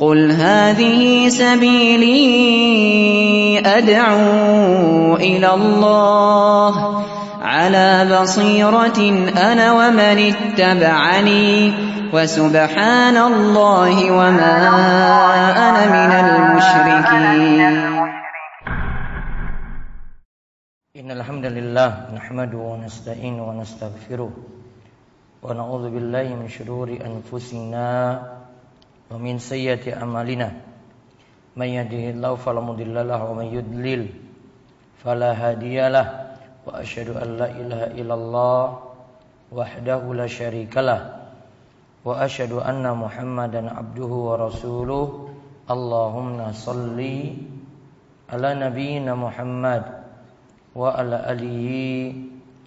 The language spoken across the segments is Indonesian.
قل هذه سبيلي أدعو إلى الله على بصيرة أنا ومن اتبعني وسبحان الله وما أنا من المشركين. إن الحمد لله نحمده ونستعينه ونستغفره ونعوذ بالله من شرور أنفسنا ومن سيئة أعمالنا من يهده الله فلا مضل له ومن يضلل فلا هادي له وأشهد أن لا إله إلا الله وحده لا شريك له وأشهد أن محمدا عبده ورسوله اللهم صل على نبينا محمد وعلى آله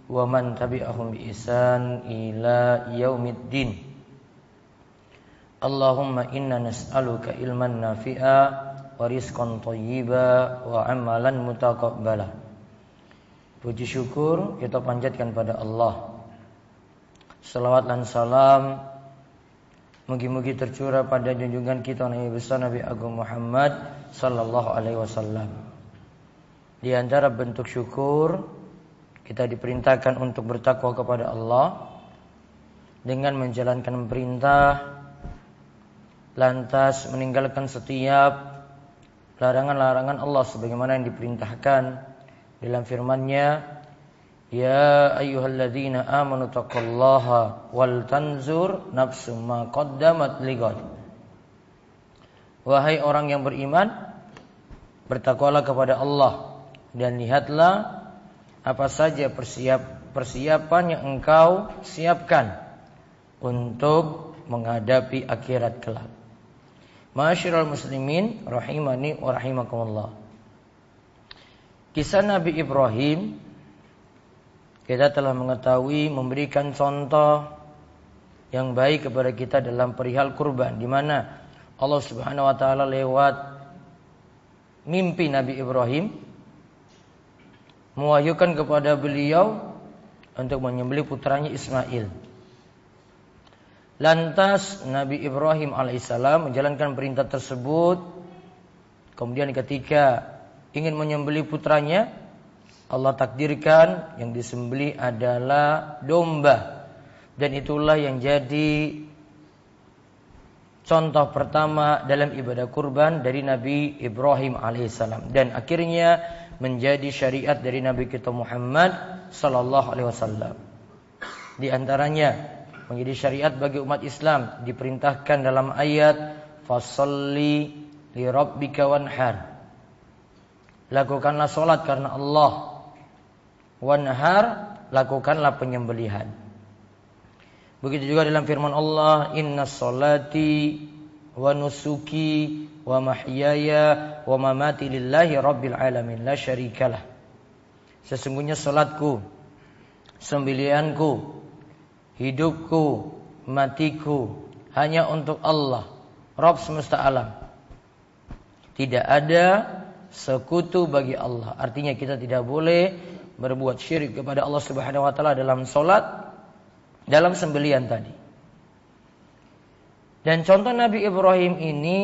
ومن تبعهم بإحسان إلى يوم الدين Allahumma inna nas'aluka ilman nafi'a wa rizqan thayyiba wa amalan mutaqabbala. Puji syukur kita panjatkan pada Allah. Selawat dan salam mugi-mugi tercurah pada junjungan kita Nabi besar Nabi Agung Muhammad sallallahu alaihi wasallam. Di antara bentuk syukur kita diperintahkan untuk bertakwa kepada Allah dengan menjalankan perintah lantas meninggalkan setiap larangan-larangan Allah sebagaimana yang diperintahkan dalam firman-Nya Ya ayyuhalladzina amanu taqullaha wal tanzur nafsum ma qaddamat ligad Wahai orang yang beriman bertakwalah kepada Allah dan lihatlah apa saja persiap persiapan yang engkau siapkan untuk menghadapi akhirat kelak. Masyiral muslimin rahimani wa rahimakumullah. Kisah Nabi Ibrahim kita telah mengetahui memberikan contoh yang baik kepada kita dalam perihal kurban di mana Allah Subhanahu wa taala lewat mimpi Nabi Ibrahim mewahyukan kepada beliau untuk menyembelih putranya Ismail. Lantas Nabi Ibrahim alaihissalam menjalankan perintah tersebut. Kemudian ketika ingin menyembelih putranya, Allah takdirkan yang disembelih adalah domba. Dan itulah yang jadi contoh pertama dalam ibadah kurban dari Nabi Ibrahim alaihissalam. Dan akhirnya menjadi syariat dari Nabi kita Muhammad sallallahu alaihi wasallam. Di antaranya menjadi syariat bagi umat Islam. Diperintahkan dalam ayat fasalli li rabbika wanhar. Lakukanlah solat karena Allah. Wanhar lakukanlah penyembelihan. Begitu juga dalam firman Allah inna salati wa nusuki wa mahyaya wa mamati lillahi rabbil alamin. La syarikalah. Sesungguhnya salatku sembelianku hidupku, matiku hanya untuk Allah, Rabb semesta alam. Tidak ada sekutu bagi Allah. Artinya kita tidak boleh berbuat syirik kepada Allah Subhanahu wa taala dalam salat, dalam sembelian tadi. Dan contoh Nabi Ibrahim ini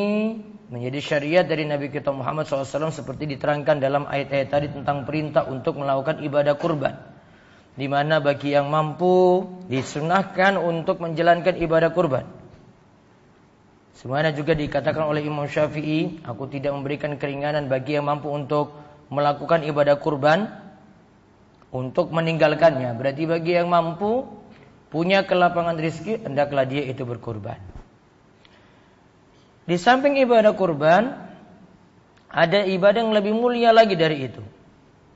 menjadi syariat dari Nabi kita Muhammad SAW seperti diterangkan dalam ayat-ayat tadi tentang perintah untuk melakukan ibadah kurban di mana bagi yang mampu disunahkan untuk menjalankan ibadah kurban. Semuanya juga dikatakan oleh Imam Syafi'i, aku tidak memberikan keringanan bagi yang mampu untuk melakukan ibadah kurban untuk meninggalkannya. Berarti bagi yang mampu punya kelapangan rizki, hendaklah dia itu berkurban. Di samping ibadah kurban, ada ibadah yang lebih mulia lagi dari itu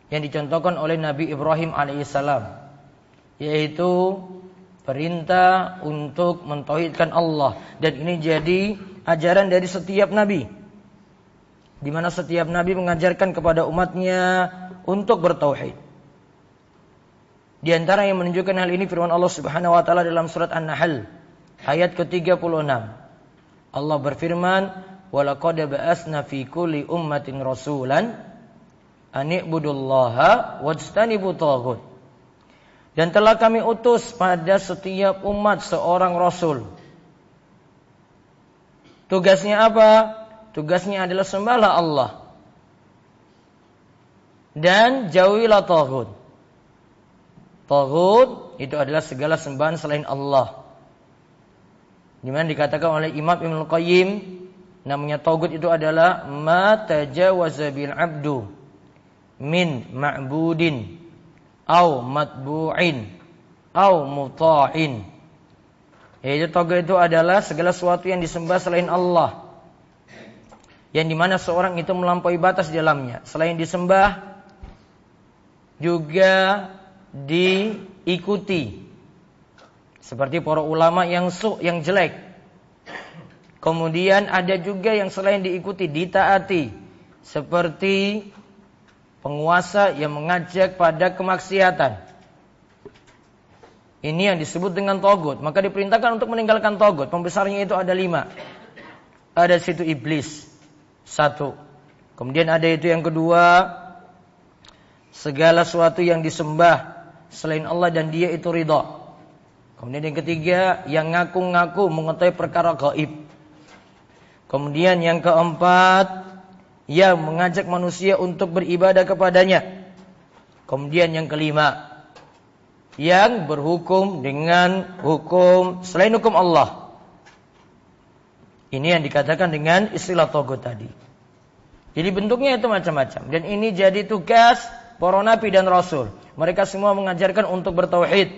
yang dicontohkan oleh Nabi Ibrahim alaihissalam yaitu perintah untuk mentauhidkan Allah. Dan ini jadi ajaran dari setiap nabi. Di mana setiap nabi mengajarkan kepada umatnya untuk bertauhid. Di antara yang menunjukkan hal ini firman Allah Subhanahu wa taala dalam surat An-Nahl ayat ke-36. Allah berfirman walaqad ba'asna fi kulli ummatin rasulan ani'budullaha wajtanibu taghut. Dan telah kami utus pada setiap umat seorang rasul Tugasnya apa? Tugasnya adalah sembahlah Allah. Dan jauhilah taghut. Taghut itu adalah segala sembahan selain Allah. Di mana dikatakan oleh Imam Ibnu Qayyim namanya taghut itu adalah ma tajawaza bil abdu min ma'budin au matbu'in au muta'in. Yaitu toga itu adalah segala sesuatu yang disembah selain Allah. Yang di mana seorang itu melampaui batas di dalamnya. Selain disembah, juga diikuti. Seperti para ulama yang su, yang jelek. Kemudian ada juga yang selain diikuti, ditaati. Seperti penguasa yang mengajak pada kemaksiatan. Ini yang disebut dengan togut. Maka diperintahkan untuk meninggalkan togut. Pembesarnya itu ada lima. Ada situ iblis. Satu. Kemudian ada itu yang kedua. Segala sesuatu yang disembah. Selain Allah dan dia itu ridha. Kemudian yang ketiga. Yang ngaku-ngaku mengetahui perkara gaib. Kemudian yang keempat. Yang mengajak manusia untuk beribadah kepadanya. Kemudian yang kelima yang berhukum dengan hukum selain hukum Allah. Ini yang dikatakan dengan istilah togut tadi. Jadi bentuknya itu macam-macam. Dan ini jadi tugas para nabi dan rasul. Mereka semua mengajarkan untuk bertauhid.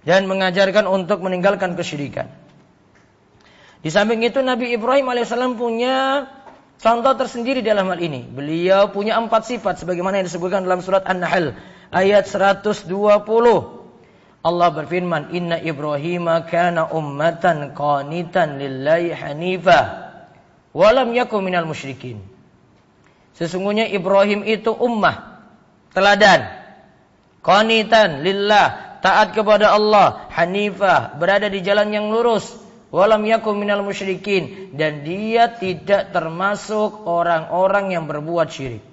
Dan mengajarkan untuk meninggalkan kesyirikan. Di samping itu Nabi Ibrahim alaihissalam punya contoh tersendiri dalam hal ini. Beliau punya empat sifat sebagaimana yang disebutkan dalam surat An-Nahl ayat 120. Allah berfirman, "Inna Ibrahim kana ummatan qanitan lillahi hanifa wa lam yakun minal musyrikin." Sesungguhnya Ibrahim itu ummah teladan qanitan lillah taat kepada Allah hanifah berada di jalan yang lurus walam yakum minal musyrikin dan dia tidak termasuk orang-orang yang berbuat syirik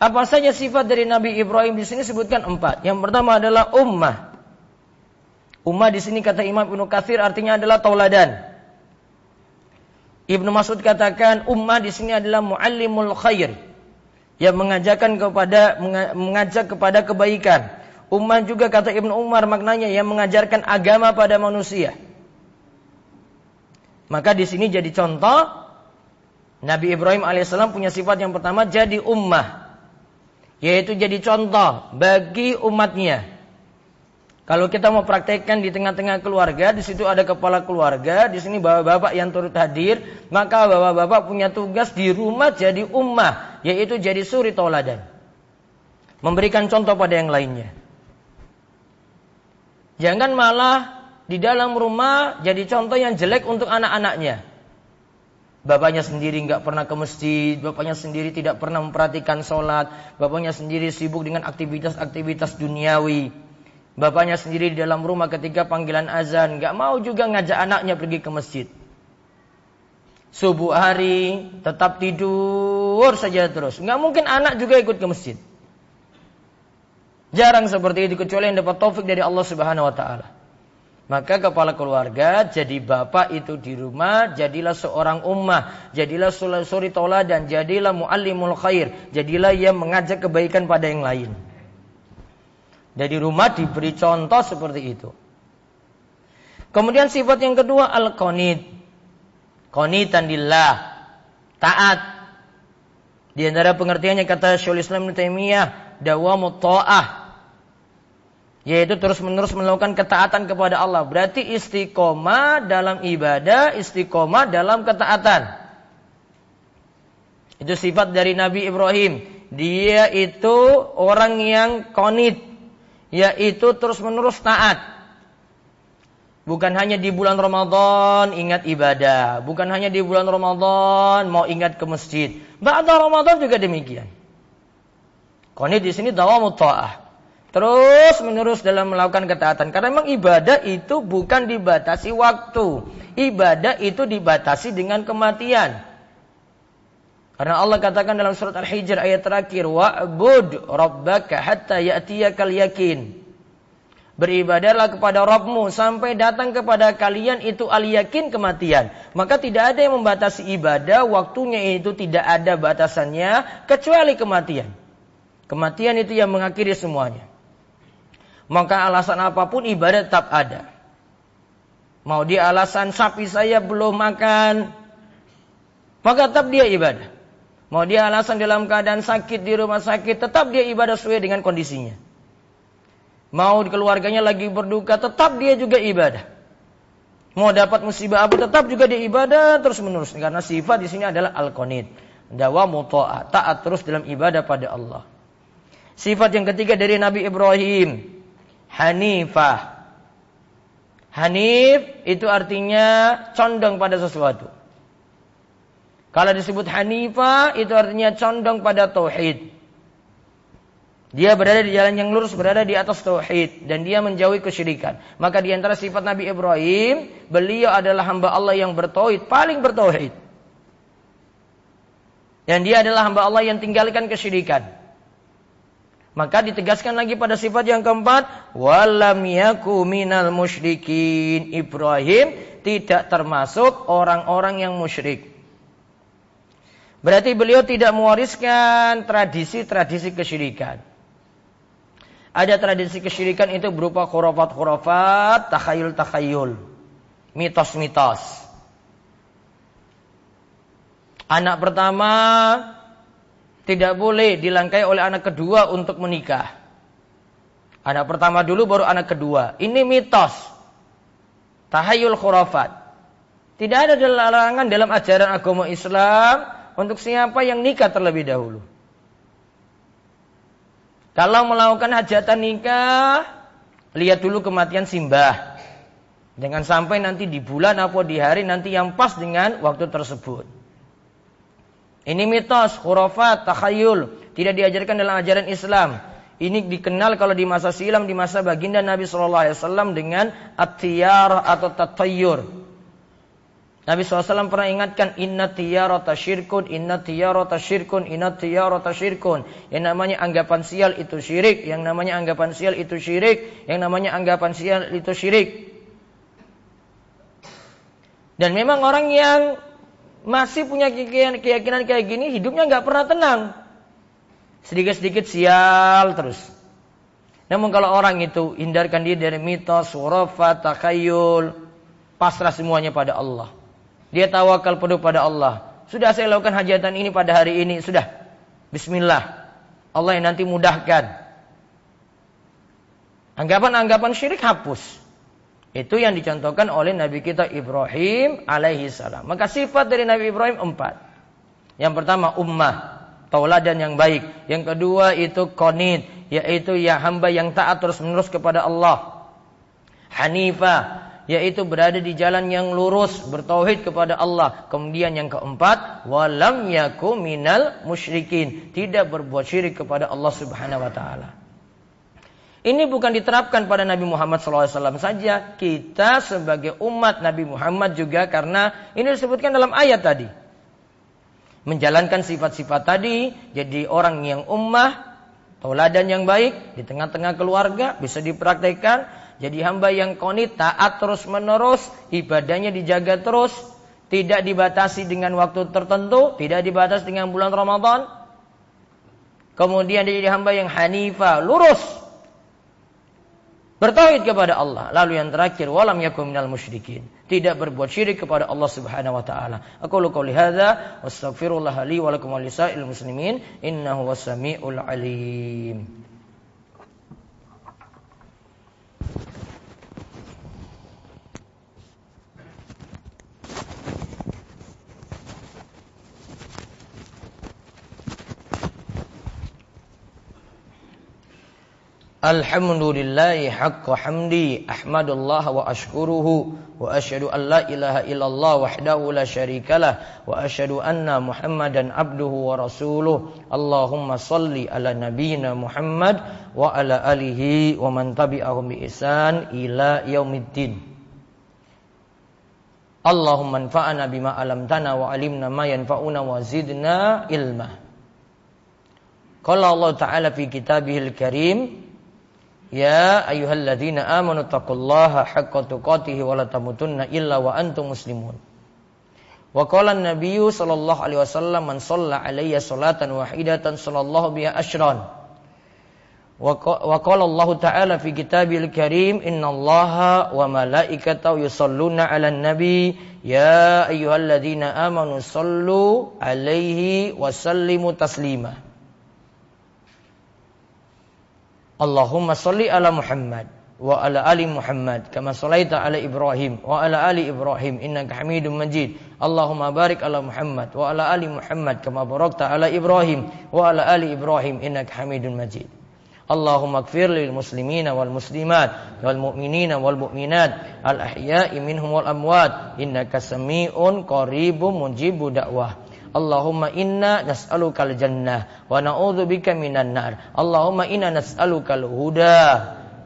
apa saja sifat dari Nabi Ibrahim di sini sebutkan empat. Yang pertama adalah ummah. Ummah di sini kata Imam Ibnu Katsir artinya adalah tauladan. Ibnu Mas'ud katakan ummah di sini adalah muallimul khair yang mengajarkan kepada mengajak kepada kebaikan. Ummah juga kata Ibnu Umar maknanya yang mengajarkan agama pada manusia. Maka di sini jadi contoh Nabi Ibrahim alaihissalam punya sifat yang pertama jadi ummah yaitu jadi contoh bagi umatnya. Kalau kita mau praktekkan di tengah-tengah keluarga, di situ ada kepala keluarga, di sini bapak-bapak yang turut hadir, maka bapak-bapak punya tugas di rumah jadi ummah, yaitu jadi suri tauladan. Memberikan contoh pada yang lainnya. Jangan malah di dalam rumah jadi contoh yang jelek untuk anak-anaknya. Bapaknya sendiri nggak pernah ke masjid, bapaknya sendiri tidak pernah memperhatikan sholat, bapaknya sendiri sibuk dengan aktivitas-aktivitas duniawi. Bapaknya sendiri di dalam rumah ketika panggilan azan, nggak mau juga ngajak anaknya pergi ke masjid. Subuh hari tetap tidur saja terus, nggak mungkin anak juga ikut ke masjid. Jarang seperti itu kecuali yang dapat taufik dari Allah Subhanahu Wa Taala. Maka kepala keluarga jadi bapak itu di rumah, jadilah seorang ummah, jadilah suri dan jadilah muallimul khair, jadilah yang mengajak kebaikan pada yang lain. Dari rumah diberi contoh seperti itu. Kemudian sifat yang kedua al-qanid. Qanitan lillah. Taat. Di antara pengertiannya kata Syaikhul Islam Ibnu Taimiyah, dawamut ta'ah yaitu terus-menerus melakukan ketaatan kepada Allah. Berarti istiqomah dalam ibadah, istiqomah dalam ketaatan. Itu sifat dari Nabi Ibrahim. Dia itu orang yang konit, yaitu terus-menerus taat. Bukan hanya di bulan Ramadan ingat ibadah, bukan hanya di bulan Ramadan mau ingat ke masjid. Ba'da Ramadan juga demikian. Konit di sini dawamut ta'ah. Terus menerus dalam melakukan ketaatan. Karena memang ibadah itu bukan dibatasi waktu. Ibadah itu dibatasi dengan kematian. Karena Allah katakan dalam surat Al-Hijr ayat terakhir, "Wa'bud rabbaka hatta ya'tiyakal yakin." Beribadahlah kepada Rabbmu sampai datang kepada kalian itu al yakin kematian. Maka tidak ada yang membatasi ibadah, waktunya itu tidak ada batasannya kecuali kematian. Kematian itu yang mengakhiri semuanya. Maka alasan apa pun ibadah tetap ada. Mau dia alasan sapi saya belum makan, maka tetap dia ibadah. Mau dia alasan dalam keadaan sakit di rumah sakit, tetap dia ibadah sesuai dengan kondisinya. Mau keluarganya lagi berduka, tetap dia juga ibadah. Mau dapat musibah apa, tetap juga dia ibadah terus menerus. Karena sifat di sini adalah al-qanid. Dawa mutoa, taat terus dalam ibadah pada Allah. Sifat yang ketiga dari Nabi Ibrahim, Hanifah. Hanif itu artinya condong pada sesuatu. Kalau disebut Hanifah itu artinya condong pada tauhid. Dia berada di jalan yang lurus, berada di atas tauhid dan dia menjauhi kesyirikan. Maka di antara sifat Nabi Ibrahim, beliau adalah hamba Allah yang bertauhid, paling bertauhid. Dan dia adalah hamba Allah yang tinggalkan kesyirikan. Maka ditegaskan lagi pada sifat yang keempat, walam yaku minal musyrikin. Ibrahim tidak termasuk orang-orang yang musyrik. Berarti beliau tidak mewariskan tradisi-tradisi kesyirikan. Ada tradisi kesyirikan itu berupa khurafat-khurafat, takhayul-takhayul. Mitos-mitos. Anak pertama tidak boleh dilangkai oleh anak kedua untuk menikah. Anak pertama dulu baru anak kedua. Ini mitos. Tahayul khurafat. Tidak ada larangan dalam ajaran agama Islam untuk siapa yang nikah terlebih dahulu. Kalau melakukan hajatan nikah, lihat dulu kematian simbah. Jangan sampai nanti di bulan atau di hari nanti yang pas dengan waktu tersebut. Ini mitos, khurafat, takhayul. Tidak diajarkan dalam ajaran Islam. Ini dikenal kalau di masa silam, di masa baginda Nabi SAW dengan at-tiyar atau tatayur. Nabi SAW pernah ingatkan inna tiyarata syirkun, inna tiyarata syirkun, inna tiyarata syirkun. Yang namanya anggapan sial itu syirik, yang namanya anggapan sial itu syirik, yang namanya anggapan sial itu syirik. Dan memang orang yang masih punya keyakinan kayak gini, hidupnya nggak pernah tenang. Sedikit-sedikit sial terus. Namun kalau orang itu hindarkan dia dari mitos, surafat, takayul, pasrah semuanya pada Allah. Dia tawakal penuh pada Allah. Sudah saya lakukan hajatan ini pada hari ini. Sudah. Bismillah. Allah yang nanti mudahkan. Anggapan-anggapan syirik hapus. Itu yang dicontohkan oleh Nabi kita Ibrahim alaihi salam. Maka sifat dari Nabi Ibrahim empat. Yang pertama ummah. Tauladan yang baik. Yang kedua itu konid. Yaitu ya hamba yang taat terus menerus kepada Allah. Hanifah yaitu berada di jalan yang lurus bertauhid kepada Allah. Kemudian yang keempat, walam yaku minal musyrikin, tidak berbuat syirik kepada Allah Subhanahu wa taala. Ini bukan diterapkan pada Nabi Muhammad SAW saja. Kita sebagai umat Nabi Muhammad juga karena ini disebutkan dalam ayat tadi. Menjalankan sifat-sifat tadi, jadi orang yang ummah, tauladan yang baik, di tengah-tengah keluarga, bisa dipraktekkan, jadi hamba yang konit taat terus menerus, ibadahnya dijaga terus, tidak dibatasi dengan waktu tertentu, tidak dibatasi dengan bulan Ramadan. Kemudian dia jadi hamba yang hanifah, lurus. Bertauhid kepada Allah. Lalu yang terakhir, walam yakum minal musyrikin. Tidak berbuat syirik kepada Allah Subhanahu wa taala. Aku qouli hadza wastaghfirullah li wa lakum muslimin innahu was-sami'ul alim. Alhamdulillahi haqqa hamdi Ahmadullah wa ashkuruhu Wa ashadu an la ilaha illallah wahdahu la syarikalah Wa ashadu anna muhammadan abduhu wa rasuluh. Allahumma salli ala nabiyina Muhammad Wa ala alihi wa man tabi'ahum bi isan ila yaumiddin. Allahumma anfa'ana bima alamtana wa alimna ma yanfa'una wa zidna ilma. Qala Allah Ta'ala fi kitabihil karim Ya ayyuhalladzina amanu taqullaha haqqa tuqatih wa la tamutunna illa wa antum muslimun. Wa qala an-nabiyyu sallallahu alaihi wasallam man shalla alayya salatan wahidatan sallallahu biha asyran. Wa qala Allah ta'ala fi kitabil karim innallaha wa malaikatahu yusalluna 'alan nabi ya ayyuhalladzina amanu sallu alaihi wa sallimu. Allahumma salli ala Muhammad wa ala ali Muhammad kama salaita ala Ibrahim wa ala ali Ibrahim innaka Hamidum Majid. Allahumma barik ala Muhammad wa ala ali Muhammad kama barakta ala Ibrahim wa ala ali Ibrahim innaka Hamidum Majid. Allahumma ighfir lil muslimina wal muslimat wal mu'minina wal mu'minat al ahya'i minhum wal Allahumma inna nas'alukal jannah wa na'udzubika minan nar. Allahumma inna nas'alukal huda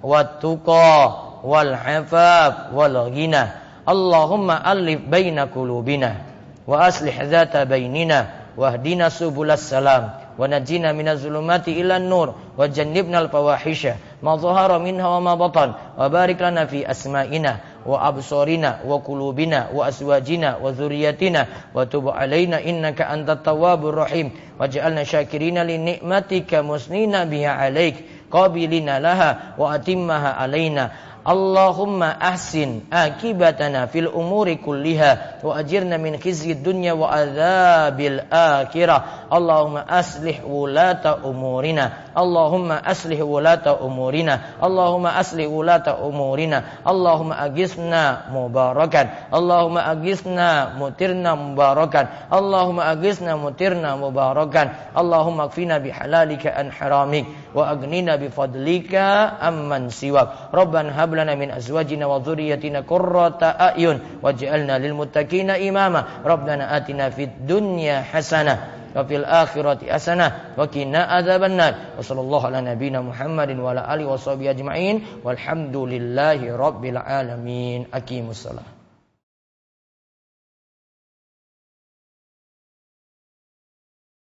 wat tuqa wal hafaf wal ghina. Allahumma alif baina qulubina wa aslih dzata bainina wahdina subulas salam wa najina minaz zulumati ilan nur wa jannibna al fawahisha ma dhahara minha wa ma batan wa barik lana fi asma'ina وأبصارنا وقلوبنا وأزواجنا وذرياتنا وتب علينا إنك أنت التواب الرحيم واجعلنا شاكرين لنعمتك مسنين بها عليك قابلين لها وأتمها علينا اللهم أحسن آكبتنا في الأمور كلها وأجرنا من خزي الدنيا وعذاب الآخرة اللهم أصلح ولاة أمورنا Allahumma aslih wulata umurina. Allahumma aslih wulata umurina. Allahumma agisna mubarakan. Allahumma agisna mutirna mubarakan. Allahumma agisna mutirna mubarakan. Allahumma kfina bihalalika an haramik wa agnina bifadlika amman siwak. Rabbana hab lana min azwajina wa dhurriyyatina qurrata a'yun waj'alna lil muttaqina imama rabbana atina fid dunya hasanah wa fil akhirati hasanah wa qina adzabannar wa sallallahu ala nabiyyina Muhammadin wa ala alihi washabihi ajma'in walhamdulillahi rabbil alamin aqimus salat